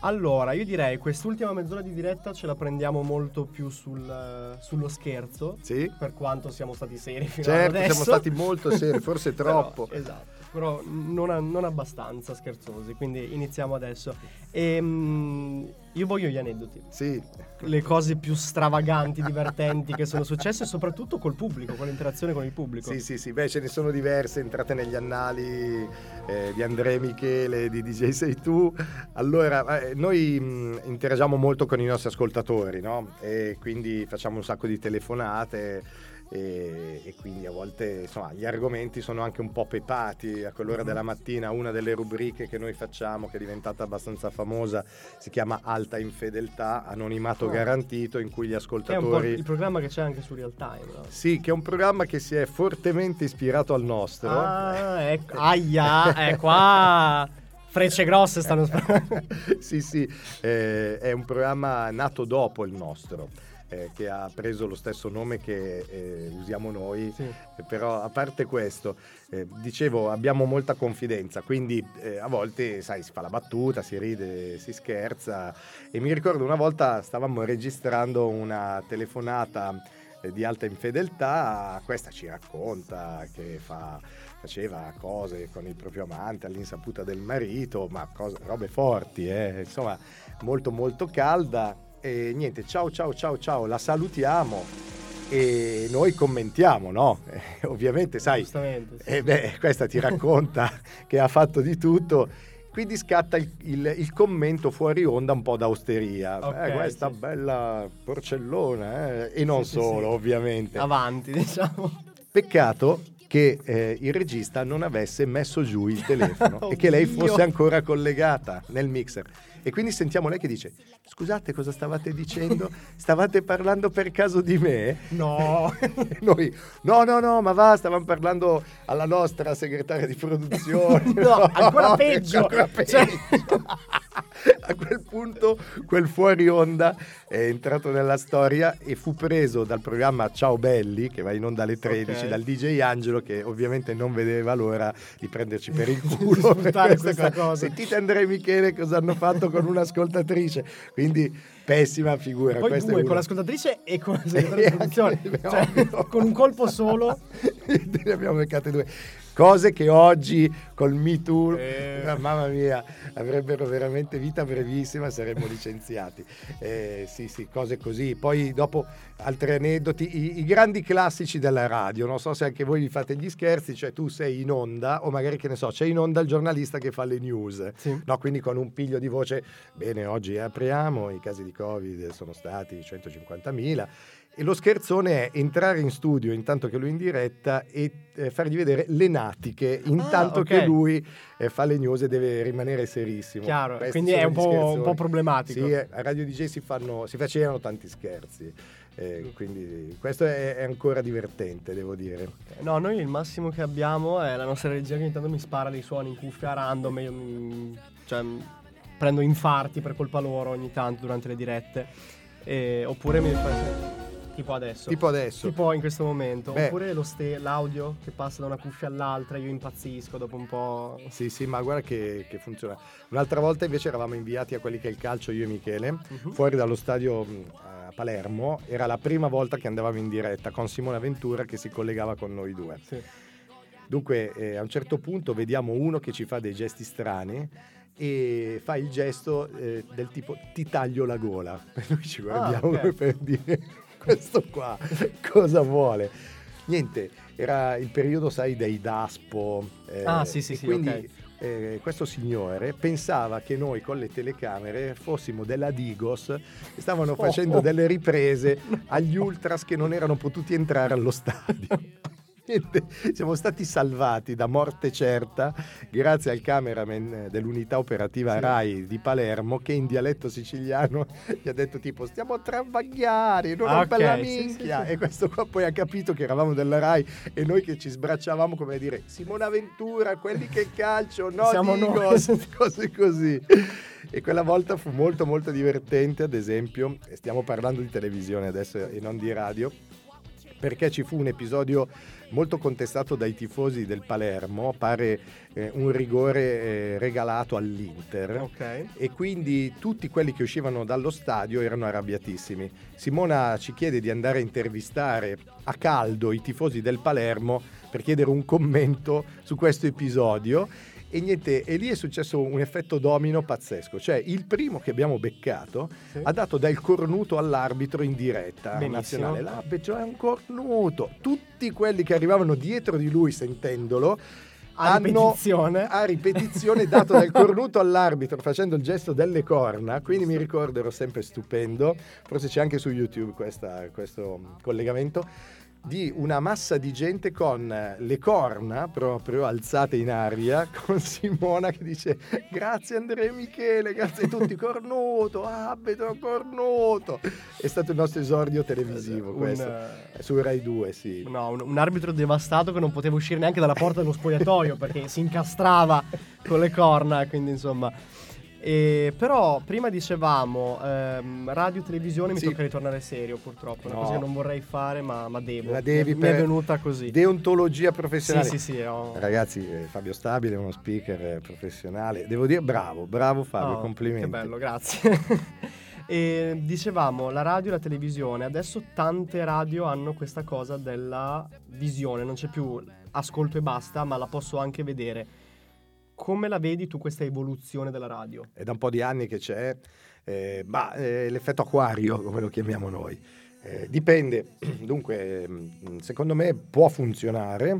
Allora, io direi quest'ultima mezz'ora di diretta ce la prendiamo molto più sul- sullo scherzo. Sì? Per quanto siamo stati seri fino Certo, adesso. siamo stati molto seri, forse Però, troppo. esatto, però non, non abbastanza scherzosi, quindi iniziamo adesso. Ehm, io voglio gli aneddoti, Sì, le cose più stravaganti, divertenti che sono successe, soprattutto col pubblico, con l'interazione con il pubblico. sì, sì, sì, beh, ce ne sono diverse entrate negli annali eh, di Andrea Michele, di DJ Sei Tu. Allora, eh, noi mh, interagiamo molto con i nostri ascoltatori, no? E quindi facciamo un sacco di telefonate. E, e quindi a volte insomma gli argomenti sono anche un po' pepati a quell'ora della mattina una delle rubriche che noi facciamo che è diventata abbastanza famosa si chiama Alta Infedeltà Anonimato Oh. Garantito in cui gli Che è ascoltatori il programma che c'è anche su Real Time. no? sì, che è un programma che si è fortemente ispirato al nostro. Ah, ecco. Aia, è qua. Frecce grosse stanno sparando. sì, sì, eh, è un programma nato dopo il nostro. Eh, che ha preso lo stesso nome che eh, usiamo noi, Sì. Però a parte questo, eh, dicevo, abbiamo molta confidenza, quindi eh, a volte, sai, si fa la battuta, si ride, si scherza. E mi ricordo una volta stavamo registrando una telefonata eh, di alta infedeltà, questa ci racconta che fa, faceva cose con il proprio amante all'insaputa del marito, ma cose- robe forti, eh, insomma molto molto calda e niente, ciao ciao ciao ciao, la salutiamo e noi commentiamo, no? Eh, ovviamente sai, sì. eh beh, questa ti racconta che ha fatto di tutto. Quindi scatta il, il- il commento fuori onda un po' d'austeria. Ok, Eh, questa sì. bella porcellona, eh, e non Sì, solo, ovviamente. Avanti, diciamo. Peccato che eh, il regista non avesse messo giù il telefono e che lei fosse ancora collegata nel mixer. E quindi sentiamo lei che dice: Scusate, cosa stavate dicendo? Stavate parlando per caso di me? No. Noi, no, no, no, ma va, stavamo parlando alla nostra segretaria di produzione. No, ancora peggio. ancora peggio. Cioè- A quel punto, quel fuori onda è entrato nella storia e fu preso dal programma Ciao Belli, che va in onda alle 13, Ok. dal DJ Angelo, che ovviamente non vedeva l'ora di prenderci per il culo. per questa cosa. Sentite Andrea e Michele cosa hanno fatto con un'ascoltatrice. Quindi, pessima figura. Poi due, con l'ascoltatrice e con la Cioè, con un colpo solo. ne abbiamo beccate due. Cose che oggi col Me Too, Eh. mamma mia, avrebbero veramente vita brevissima, saremmo licenziati. Eh, sì, sì, cose così. Poi dopo altri aneddoti, i, i grandi classici della radio, non so se anche voi vi fate gli scherzi, cioè tu sei in onda o magari che ne so, c'è in onda il giornalista che fa le news. Sì. No, quindi con un piglio di voce, bene, oggi apriamo, i casi di Covid sono stati 150.000 e lo scherzone è entrare in studio intanto che lui è in diretta e eh, fargli vedere le natiche intanto Ah, ok. che lui eh, fa le news e deve rimanere serissimo. Chiaro, Questi quindi è un po', un po' problematico. Sì, eh, a Radio DJ si, fanno, si facevano tanti scherzi, eh, quindi questo è, è ancora divertente, devo dire. No, noi il massimo che abbiamo è la nostra regia che ogni tanto mi spara dei suoni in cuffia random. Io mi- cioè, prendo infarti per colpa loro ogni tanto durante le dirette. E- oppure mi fa. Tipo adesso. Tipo adesso. Tipo in questo momento. Beh. Oppure lo ste- l'audio che passa da una cuffia all'altra. Io impazzisco dopo un po'. Sì, sì, ma guarda che, che funziona. Un'altra volta invece eravamo inviati a quelli che è il calcio, io e Michele, Mhm. fuori dallo stadio a Palermo. Era la prima volta che andavamo in diretta con Simona Ventura che si collegava con noi due. Sì. Dunque, eh, a un certo punto vediamo uno che ci fa dei gesti strani e fa il gesto eh, del tipo ti taglio la gola. Noi ci guardiamo ok. per dire questo qua cosa vuole. Niente, era il periodo, sai, dei DASPO. eh, Ah, sì, sì, sì, Quindi ok. eh, questo signore pensava che noi con le telecamere fossimo della Digos e stavano Oh, facendo oh. delle riprese agli ultras che non erano potuti entrare allo stadio. Niente, siamo stati salvati da morte certa grazie al cameraman dell'unità operativa Sì. RAI di Palermo che in dialetto siciliano gli ha detto tipo stiamo a travagliare, non Ah, rompe la ok, sì, sì, minchia e questo qua poi ha capito che eravamo della RAI e noi che ci sbracciavamo come a dire Simona Ventura, quelli che calcio, no Siamo Digos", noi. cose così. E quella volta fu molto molto divertente, ad esempio, stiamo parlando di televisione adesso e non di radio, perché ci fu un episodio molto contestato dai tifosi del Palermo, pare eh, un rigore eh, regalato all'Inter. Ok. E quindi tutti quelli che uscivano dallo stadio erano arrabbiatissimi. Simona ci chiede di andare a intervistare a caldo i tifosi del Palermo per chiedere un commento su questo episodio. E niente, e lì è successo un effetto domino pazzesco. Cioè, il primo che abbiamo beccato Sì. ha dato del cornuto all'arbitro in diretta Benissimo. nazionale. L'arbitro è un cornuto. Tutti quelli che arrivavano dietro di lui sentendolo A ripetizione. a ripetizione dato del cornuto all'arbitro facendo il gesto delle corna. Quindi mi ricordo, ero sempre stupendo. Forse c'è anche su YouTube questa- questo collegamento di una massa di gente con eh, le corna proprio alzate in aria con Simona che dice grazie Andrea e Michele grazie a tutti cornuto abito cornuto è stato il nostro esordio televisivo Un, questo eh, su Rai 2 sì No, un, un arbitro devastato che non poteva uscire neanche dalla porta dello spogliatoio perché si incastrava con le corna, quindi insomma. E, però prima dicevamo ehm, radio televisione mi Sì. tocca ritornare serio purtroppo, è una No. cosa che non vorrei fare ma, ma devo. La devi mi, mi è per venuta così. deontologia sì, professionale sì, sì, ho- Ragazzi, eh, Fabio Stabile è uno speaker eh, professionale. Devo dire bravo, bravo Fabio, Oh, complimenti. Che bello, grazie. e dicevamo la radio e la televisione, adesso tante radio hanno questa cosa della visione, non c'è più ascolto e basta, ma la posso anche vedere. Come la vedi tu questa evoluzione della radio? È da un po' di anni che c'è, eh, ma eh, l'effetto acquario, come lo chiamiamo noi. Eh, dipende, dunque, mm, secondo me può funzionare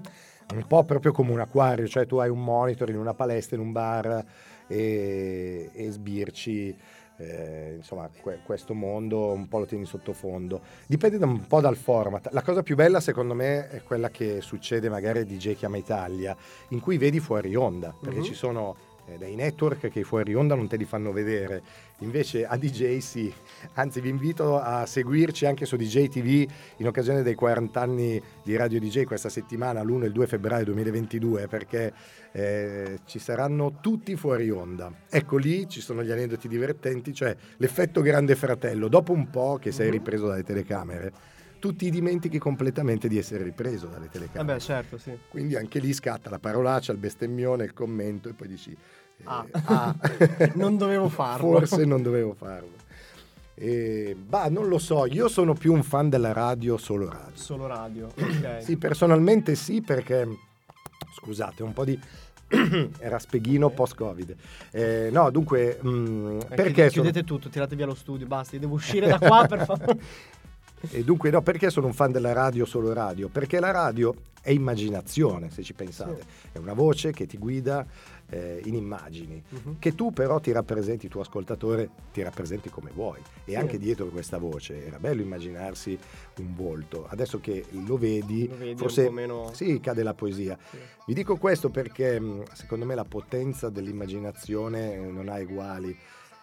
un po' proprio come un acquario, cioè tu hai un monitor in una palestra, in un bar e, e sbirci. Eh, insomma, que- questo mondo un po' lo tieni sottofondo. Dipende da un po' dal format. La cosa più bella, secondo me, è quella che succede magari a DJ Chiama Italia, in cui vedi fuori onda, perché Mhm. ci sono eh, dei network che fuori onda non te li fanno vedere. Invece a DJ sì. Anzi, vi invito a seguirci anche su DJ TV in occasione dei 40 anni di Radio DJ questa settimana, l'1 e il 2 febbraio 2022, perché eh, ci saranno tutti fuori onda. Ecco lì ci sono gli aneddoti divertenti, cioè l'effetto grande fratello. Dopo un po' che sei Mhm. ripreso dalle telecamere, tu ti dimentichi completamente di essere ripreso dalle telecamere. Vabbè, certo, sì. Quindi anche lì scatta la parolaccia, il bestemmione, il commento e poi dici... eh, Ah. ah. Non dovevo farlo. Forse non dovevo farlo. E, bah, non lo so, io sono più un fan della radio solo radio. Solo radio, ok. Sì, personalmente sì, perché scusate, un po' di era speghino post-Covid. Eh, no, dunque, mh, Eh, perché chiud- sono- Chiudete tutto, tirate via lo studio, basta, io devo uscire da qua per favore. E dunque no, perché sono un fan della radio solo radio? Perché la radio è immaginazione, se ci pensate. È una voce che ti guida eh, in immagini, Mhm. che tu però ti rappresenti, il tuo ascoltatore ti rappresenti come vuoi. E Sì. anche dietro questa voce era bello immaginarsi un volto. Adesso che lo vedi, Lo vedi forse meno... sì, cade la poesia. Sì. Vi dico questo perché secondo me la potenza dell'immaginazione non ha uguali.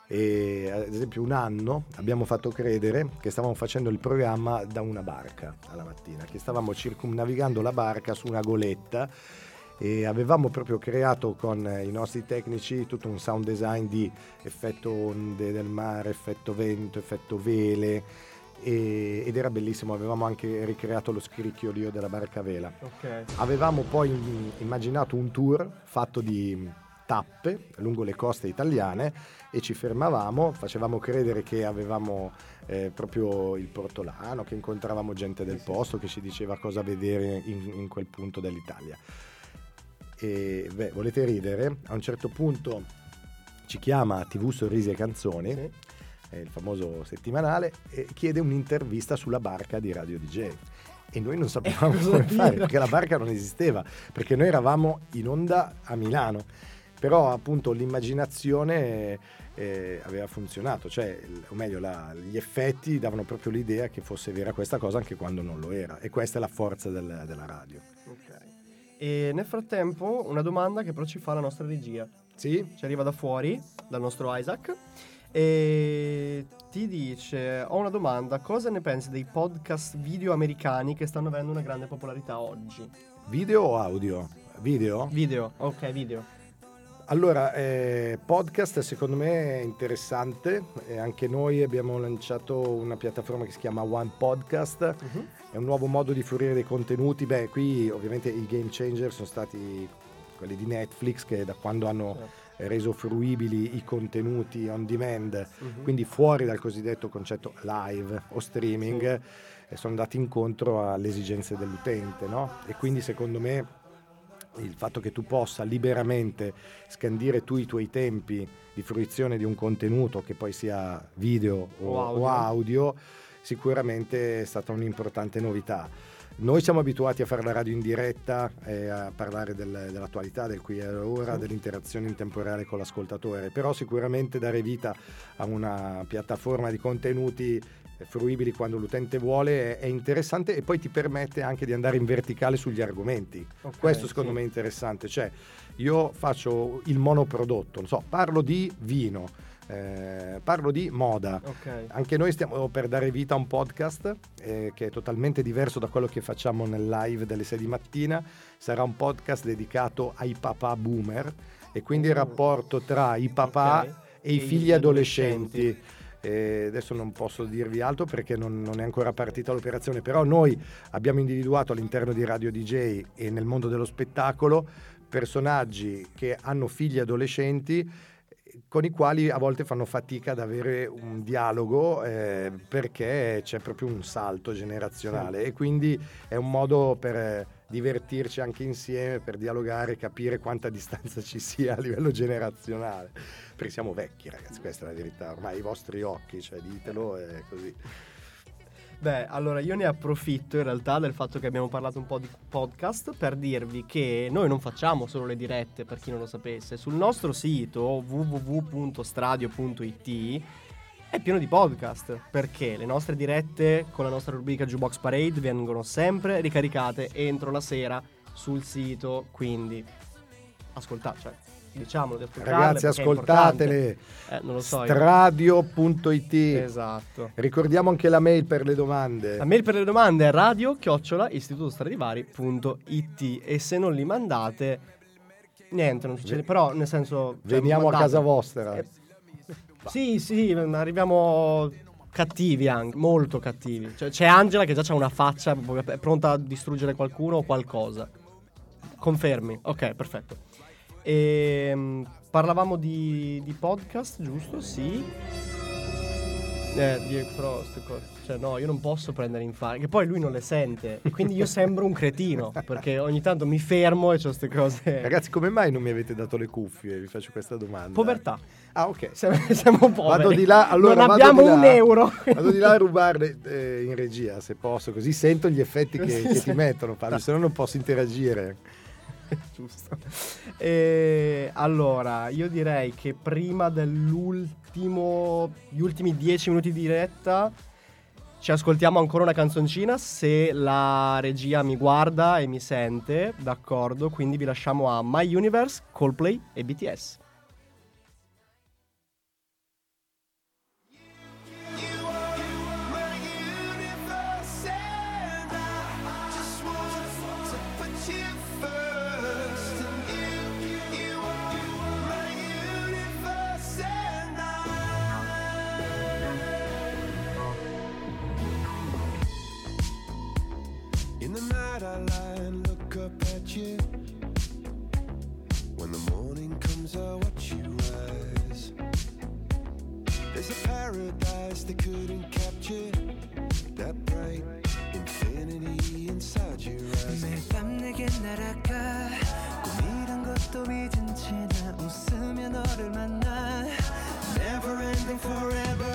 E, ad esempio un anno abbiamo fatto credere che stavamo facendo il programma da una barca alla mattina, che stavamo circumnavigando la barca su una goletta e avevamo proprio creato con i nostri tecnici tutto un sound design di effetto onde del mare, effetto vento, effetto vele ed era bellissimo, avevamo anche ricreato lo scricchiolio della barca a vela. Ok. Avevamo poi im- immaginato un tour fatto di tappe lungo le coste italiane e ci fermavamo, facevamo credere che avevamo eh, proprio il portolano, che incontravamo gente del posto che ci diceva cosa vedere in, in quel punto dell'Italia. E beh, volete ridere? A un certo punto ci chiama TV Sorrisi e Canzoni, Sì. è il famoso settimanale, e chiede un'intervista sulla barca di Radio DJ. E noi non sapevamo cosa come dire? fare perché la barca non esisteva, perché noi eravamo in onda a Milano. Però appunto l'immaginazione eh, aveva funzionato, cioè, o meglio, la- gli effetti davano proprio l'idea che fosse vera questa cosa anche quando non lo era. E questa è la forza del- della radio. Ok. E nel frattempo una domanda che però ci fa la nostra regia. Sì? Ci arriva da fuori, dal nostro Isaac, e ti dice, ho una domanda, cosa ne pensi dei podcast video americani che stanno avendo una grande popolarità oggi? Video o audio? Video? Video, ok, video. Allora, eh, podcast secondo me è interessante, e anche noi abbiamo lanciato una piattaforma che si chiama One Podcast, Mhm. è un nuovo modo di fruire dei contenuti, beh qui ovviamente i game changer sono stati quelli di Netflix che da quando hanno Certo. reso fruibili i contenuti on demand, Mhm. quindi fuori dal cosiddetto concetto live o streaming, e sono andati incontro alle esigenze dell'utente, no? E quindi secondo me il fatto che tu possa liberamente scandire tu i tuoi tempi di fruizione di un contenuto che poi sia video o, O audio. o audio, sicuramente è stata un'importante novità. Noi siamo abituati a fare la radio in diretta e a parlare del- dell'attualità, del qui e ora, dell'interazione in tempo reale con l'ascoltatore, però sicuramente dare vita a una piattaforma di contenuti eh, fruibili quando l'utente vuole è, interessante e poi ti permette anche di andare in verticale sugli argomenti. Ok, Questo secondo sì. me è interessante, cioè io faccio il monoprodotto, non so, parlo di vino, eh, parlo di moda. Ok. Anche noi stiamo per dare vita a un podcast eh, che è totalmente diverso da quello che facciamo nel live delle 6 di mattina. Sarà un podcast dedicato ai papà boomer e quindi il Oh. rapporto tra i papà Ok. e i figli adolescenti. Eh, adesso non posso dirvi altro perché non, non è ancora partita l'operazione, però noi abbiamo individuato all'interno di Radio DJ e nel mondo dello spettacolo personaggi che hanno figli adolescenti con i quali a volte fanno fatica ad avere un dialogo eh, perché c'è proprio un salto generazionale. E quindi è un modo per divertirci anche insieme, per dialogare, capire quanta distanza ci sia a livello generazionale. Perché siamo vecchi ragazzi, questa è la verità, ormai i vostri occhi, cioè ditelo è così. Beh, allora io ne approfitto in realtà del fatto che abbiamo parlato un po' di podcast per dirvi che noi non facciamo solo le dirette, per chi non lo sapesse. Sul nostro sito www.stradio.it è pieno di podcast perché le nostre dirette con la nostra rubrica Jukebox Parade vengono sempre ricaricate entro la sera sul sito, quindi ascoltate, cioè diciamolo di ascoltarle Ragazzi ascoltatele, Eh, non lo so. io- stradio.it. Esatto. Ricordiamo anche la mail per le domande. La mail per le domande è radio chiocciola istitutostradivariit e se non li mandate niente, non succede, Ve- però nel senso cioè, Veniamo a mandate. casa vostra. Eh, sì, sì, arriviamo cattivi anche, molto cattivi. Cioè, c'è Angela che già ha una faccia è pronta a distruggere qualcuno o qualcosa. Confermi? Ok, perfetto. Ehm, parlavamo di, di podcast, giusto? Sì. Eh, di, però queste cose. Cioè, no, io non posso prendere in fare. Che poi lui non le sente. E quindi io sembro un cretino. Perché ogni tanto mi fermo e ho queste cose. Ragazzi, come mai non mi avete dato le cuffie? Vi faccio questa domanda. Povertà. Ah, ok. Siamo, siamo poveri. Vado di là, allora non abbiamo là. un euro. Vado di là a rubarle eh, in regia, se posso, così sento gli effetti che, che ti mettono, Fabio, se no non posso interagire. Giusto. E allora, io direi che prima dell'ultimo, gli ultimi dieci minuti di diretta, ci ascoltiamo ancora una canzoncina. Se la regia mi guarda e mi sente, d'accordo. Quindi vi lasciamo a My Universe, Coldplay e BTS. 너를 만나 Never ending forever.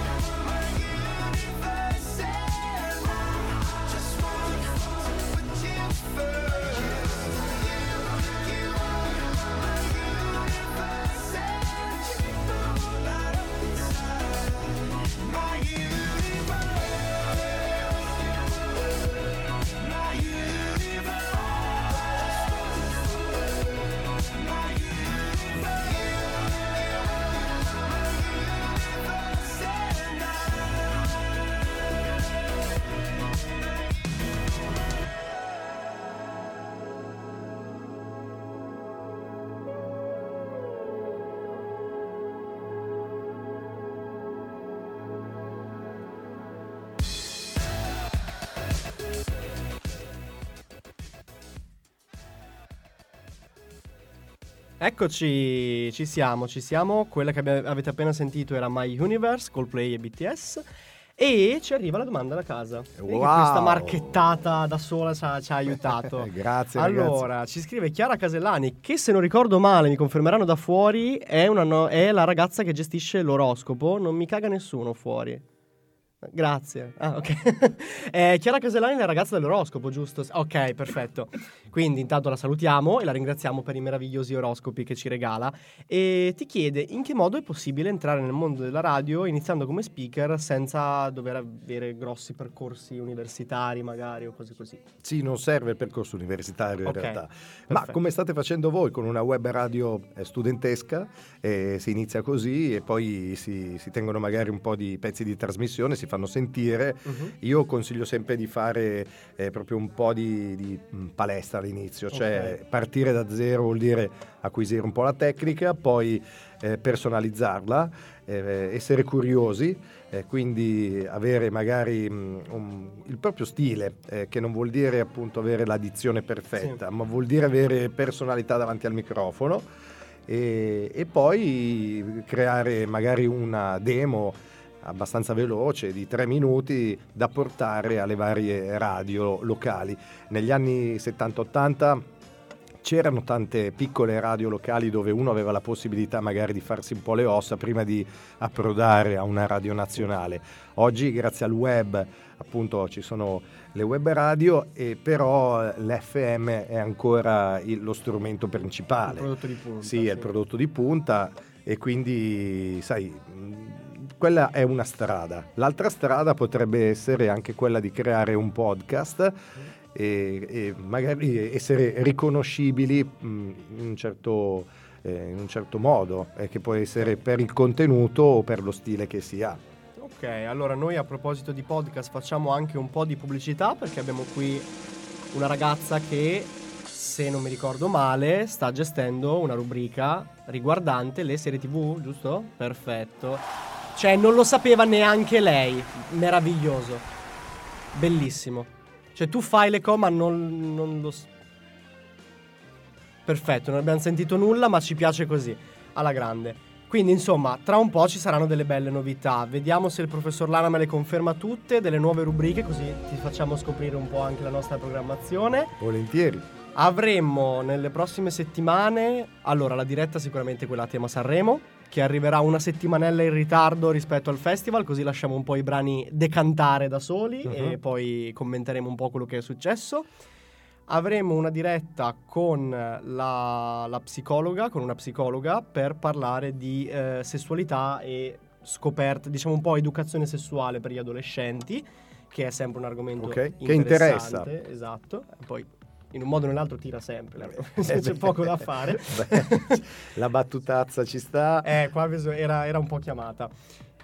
Eccoci, ci siamo, ci siamo. Quella che abbi- avete appena sentito era My Universe, Coldplay e BTS. E ci arriva la domanda da casa. Wow. Questa marchettata da sola ci ha, ci ha aiutato. Grazie, Allora, ci scrive Chiara Casellani, che se non ricordo male, mi confermeranno da fuori, è, una no- è la ragazza che gestisce l'oroscopo. Non mi caga nessuno fuori. Grazie. Ah, ok. Eh, Chiara Casellani è la ragazza dell'oroscopo, giusto? Ok, perfetto. Quindi intanto la salutiamo e la ringraziamo per i meravigliosi oroscopi che ci regala e ti chiede in che modo è possibile entrare nel mondo della radio iniziando come speaker senza dover avere grossi percorsi universitari magari o cose così. Sì, non serve il percorso universitario in Ok, realtà, ma perfetto. come state facendo voi con una web radio eh, studentesca, eh, si inizia così e poi si, si tengono magari un po' di pezzi di trasmissione, si fanno sentire. Mhm. Io consiglio sempre di fare eh, proprio un po' di, di, mh, palestra all'inizio, cioè Ok. partire da zero vuol dire acquisire un po' la tecnica, poi eh, personalizzarla, eh, essere curiosi, eh, quindi avere magari mh, un- il proprio stile, eh, che non vuol dire appunto avere la dizione perfetta, ma vuol dire avere personalità davanti al microfono e, e poi creare magari una demo abbastanza veloce di tre minuti da portare alle varie radio locali. Negli anni 70-80 c'erano tante piccole radio locali dove uno aveva la possibilità magari di farsi un po' le ossa prima di approdare a una radio nazionale. Oggi grazie al web appunto ci sono le web radio e però l'FM è ancora il- lo strumento Il principale. prodotto di punta. Sì, è il prodotto di punta e quindi, sai, quella è una strada. L'altra strada potrebbe essere anche quella di creare un podcast e, e magari essere riconoscibili mh, in, un certo, eh, in un certo modo, eh, che può essere per il contenuto o per lo stile che si ha. Ok, allora noi a proposito di podcast facciamo anche un po' di pubblicità perché abbiamo qui una ragazza che, se non mi ricordo male, sta gestendo una rubrica riguardante le serie tv, giusto? Perfetto. Cioè, non lo sapeva neanche lei. Meraviglioso. Bellissimo. Cioè, tu fai le cose, ma non, non lo. Perfetto, non abbiamo sentito nulla, ma ci piace così. Alla grande. Quindi, insomma, tra un po' ci saranno delle belle novità. Vediamo se il professor Lana me le conferma tutte, delle nuove rubriche, così ti facciamo scoprire un po' anche la nostra programmazione. Volentieri. Avremmo nelle prossime settimane, allora la diretta sicuramente quella a tema Sanremo, che arriverà una settimanella in ritardo rispetto al festival, così lasciamo un po' i brani decantare da soli Mhm. e poi commenteremo un po' quello che è successo. Avremo una diretta con la, la psicologa, con una psicologa, per parlare di eh, sessualità e scoperte, diciamo un po' educazione sessuale per gli adolescenti, che è sempre un argomento Ok, che interessa. Esatto. Poi in un modo o nell'altro tira sempre, c'è poco da fare. Beh, la battutazza ci sta. Eh, qua era, era un po' chiamata.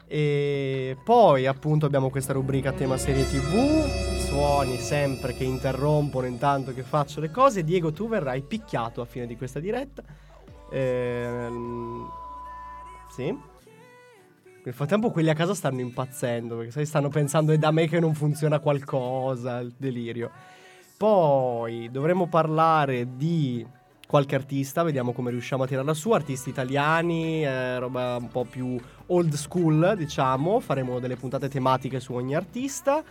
E poi appunto abbiamo questa rubrica tema serie tv, suoni sempre che interrompono intanto che faccio le cose. Diego, tu verrai picchiato a fine di questa diretta. Ehm, sì. Nel frattempo quelli a casa stanno impazzendo perché sai, stanno pensando è da me che non funziona qualcosa, il delirio. Poi dovremmo parlare di qualche artista, vediamo come riusciamo a tirarla su, artisti italiani, eh, roba un po' più old school, diciamo, faremo delle puntate tematiche su ogni artista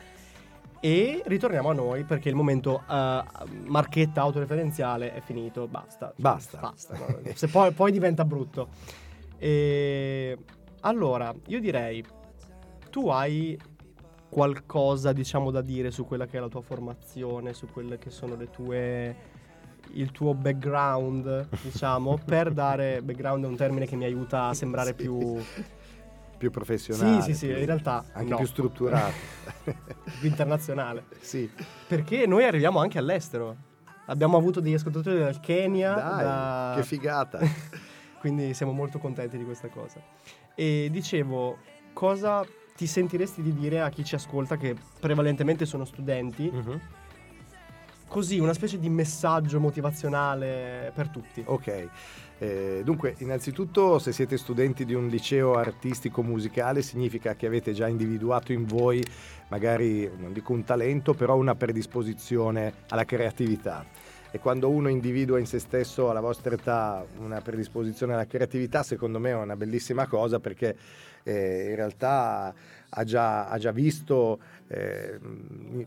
e ritorniamo a noi perché il momento eh, marchetta autoreferenziale è finito, basta. Basta. Basta, no? Se poi, poi diventa brutto. E allora, io direi, tu hai qualcosa, diciamo, da dire su quella che è la tua formazione, su quelle che sono le tue il tuo background, diciamo, per dare background è un termine che mi aiuta a sembrare Sì. più Più professionale. Sì, sì, sì, più- in realtà Anche no. più strutturato. più internazionale. sì. Perché noi arriviamo anche all'estero. Abbiamo avuto degli ascoltatori dal Kenya, Dai, da- che figata. quindi siamo molto contenti di questa cosa. E dicevo, cosa ti sentiresti di dire a chi ci ascolta, che prevalentemente sono studenti, Mhm. così una specie di messaggio motivazionale per tutti? Ok, Eh, dunque innanzitutto se siete studenti di un liceo artistico musicale significa che avete già individuato in voi magari, non dico un talento, però una predisposizione alla creatività. E quando uno individua in se stesso alla vostra età una predisposizione alla creatività, secondo me è una bellissima cosa perché eh, in realtà ha già, ha già visto eh,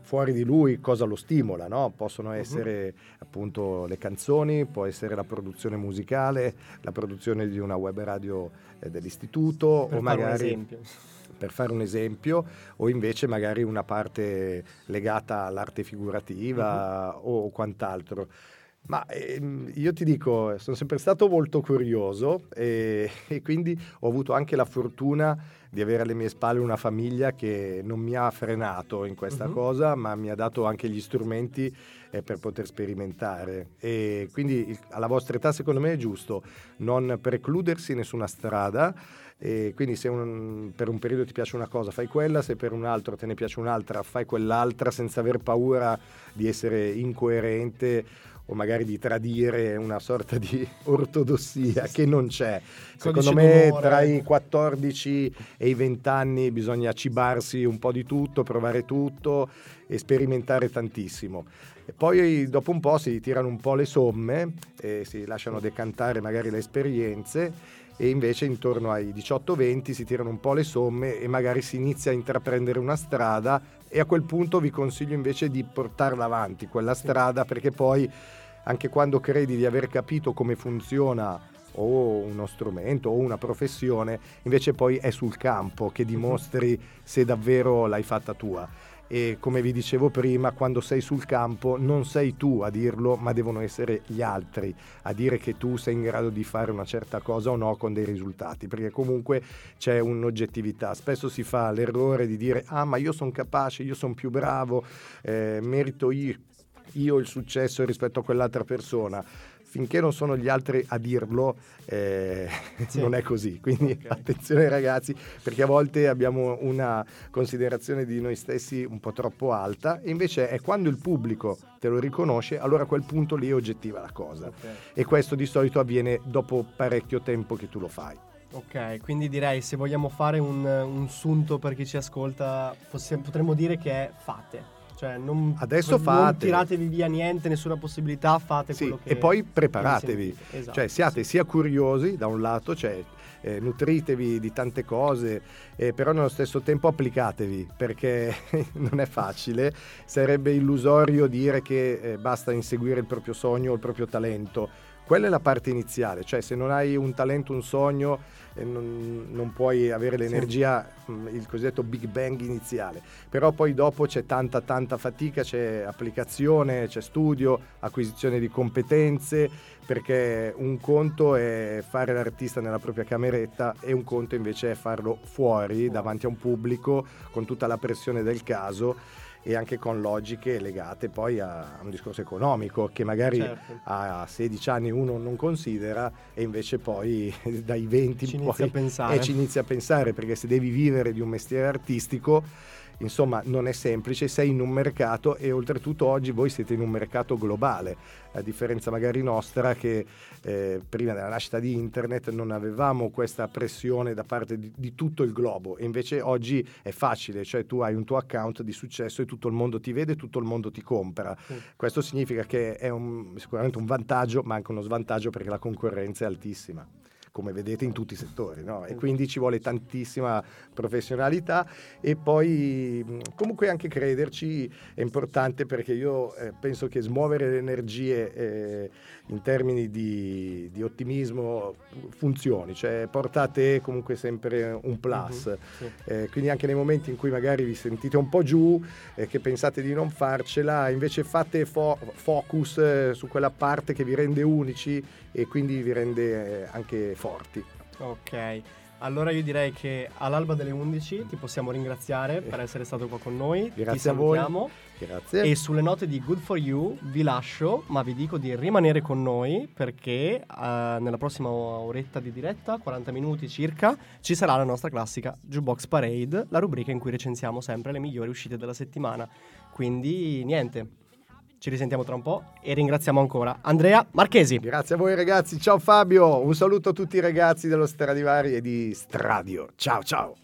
fuori di lui cosa lo stimola, no? possono essere appunto le canzoni, può essere la produzione musicale, la produzione di una web radio eh, dell'istituto Per o magari. Per fare un esempio, o invece magari una parte legata all'arte figurativa Mhm. o quant'altro. Ma ehm, io ti dico, sono sempre stato molto curioso e, e quindi ho avuto anche la fortuna di avere alle mie spalle una famiglia che non mi ha frenato in questa Mhm. cosa, ma mi ha dato anche gli strumenti eh, per poter sperimentare. E quindi il- alla vostra età, secondo me, è giusto non precludersi nessuna strada. E quindi se un- per un periodo ti piace una cosa, fai quella, se per un altro te ne piace un'altra, fai quell'altra senza aver paura di essere incoerente o magari di tradire una sorta di ortodossia che non c'è. Secondo me tra i 14 e i 20 anni bisogna cibarsi un po' di tutto, provare tutto e sperimentare tantissimo. E poi dopo un po' si tirano un po' le somme e si lasciano decantare magari le esperienze e invece intorno ai 18-20 si tirano un po' le somme e magari si inizia a intraprendere una strada e a quel punto vi consiglio invece di portarla avanti quella strada perché poi anche quando credi di aver capito come funziona o uno strumento o una professione, invece poi è sul campo che dimostri se davvero l'hai fatta tua. E come vi dicevo prima, quando sei sul campo non sei tu a dirlo, ma devono essere gli altri a dire che tu sei in grado di fare una certa cosa o no con dei risultati, perché comunque c'è un'oggettività. Spesso si fa l'errore di dire ah ma io sono capace, io sono più bravo, eh, merito io, io il successo rispetto a quell'altra persona. Finché non sono gli altri a dirlo, eh, Sì. non è così. Quindi Ok. attenzione ragazzi, perché a volte abbiamo una considerazione di noi stessi un po' troppo alta, e invece è quando il pubblico te lo riconosce, allora a quel punto lì è oggettiva la cosa. Ok. E questo di solito avviene dopo parecchio tempo che tu lo fai. Ok, quindi direi se vogliamo fare un, un sunto per chi ci ascolta, potremmo dire che è fate. Cioè, non, Adesso non fate. tiratevi via niente, nessuna possibilità, fate Sì, quello che e poi preparatevi. Esatto, cioè siate sì. sia curiosi da un lato, cioè eh, nutritevi di tante cose, eh, però nello stesso tempo applicatevi perché non è facile, sarebbe illusorio dire che eh, basta inseguire il proprio sogno o il proprio talento. Quella è la parte iniziale, cioè se non hai un talento, un sogno, non, non puoi avere l'energia, mh, il cosiddetto Big Bang iniziale. Però poi dopo c'è tanta tanta fatica, c'è applicazione, c'è studio, acquisizione di competenze, perché un conto è fare l'artista nella propria cameretta e un conto invece è farlo fuori, davanti a un pubblico, con tutta la pressione del caso e anche con logiche legate poi a un discorso economico che magari Certo. a 16 anni uno non considera e invece poi dai 20 Ci in inizia poi a pensare. e ci inizia a pensare perché se devi vivere di un mestiere artistico insomma non è semplice, sei in un mercato e oltretutto oggi voi siete in un mercato globale, a differenza magari nostra che eh, prima della nascita di internet non avevamo questa pressione da parte di, di tutto il globo e invece oggi è facile, cioè tu hai un tuo account di successo e tutto il mondo ti vede, tutto il mondo ti compra. Sì. Questo significa che è un- sicuramente un vantaggio, ma anche uno svantaggio perché la concorrenza è altissima come vedete in tutti i settori, no? e quindi ci vuole tantissima professionalità e poi mh, comunque anche crederci è importante perché io eh, penso che smuovere le energie eh, in termini di, di ottimismo funzioni, cioè portate comunque sempre un plus. Mhm, sì. Eh, quindi anche nei momenti in cui magari vi sentite un po' giù e che pensate di non farcela, invece fate fo- focus eh, su quella parte che vi rende unici e quindi vi rende eh, anche forti. Ok, allora io direi che all'alba delle 11 ti possiamo ringraziare per essere stato qua con noi. Grazie a voi. salutiamo. Grazie. E sulle note di Good for You vi lascio, ma vi dico di rimanere con noi perché eh, nella prossima oretta di diretta, 40 minuti circa, ci sarà la nostra classica Jukebox Parade, la rubrica in cui recensiamo sempre le migliori uscite della settimana. Quindi niente, ci risentiamo tra un po' e ringraziamo ancora Andrea Marchesi. Grazie a voi ragazzi, ciao Fabio, un saluto a tutti i ragazzi dello Stradivari e di Stradio. Ciao ciao.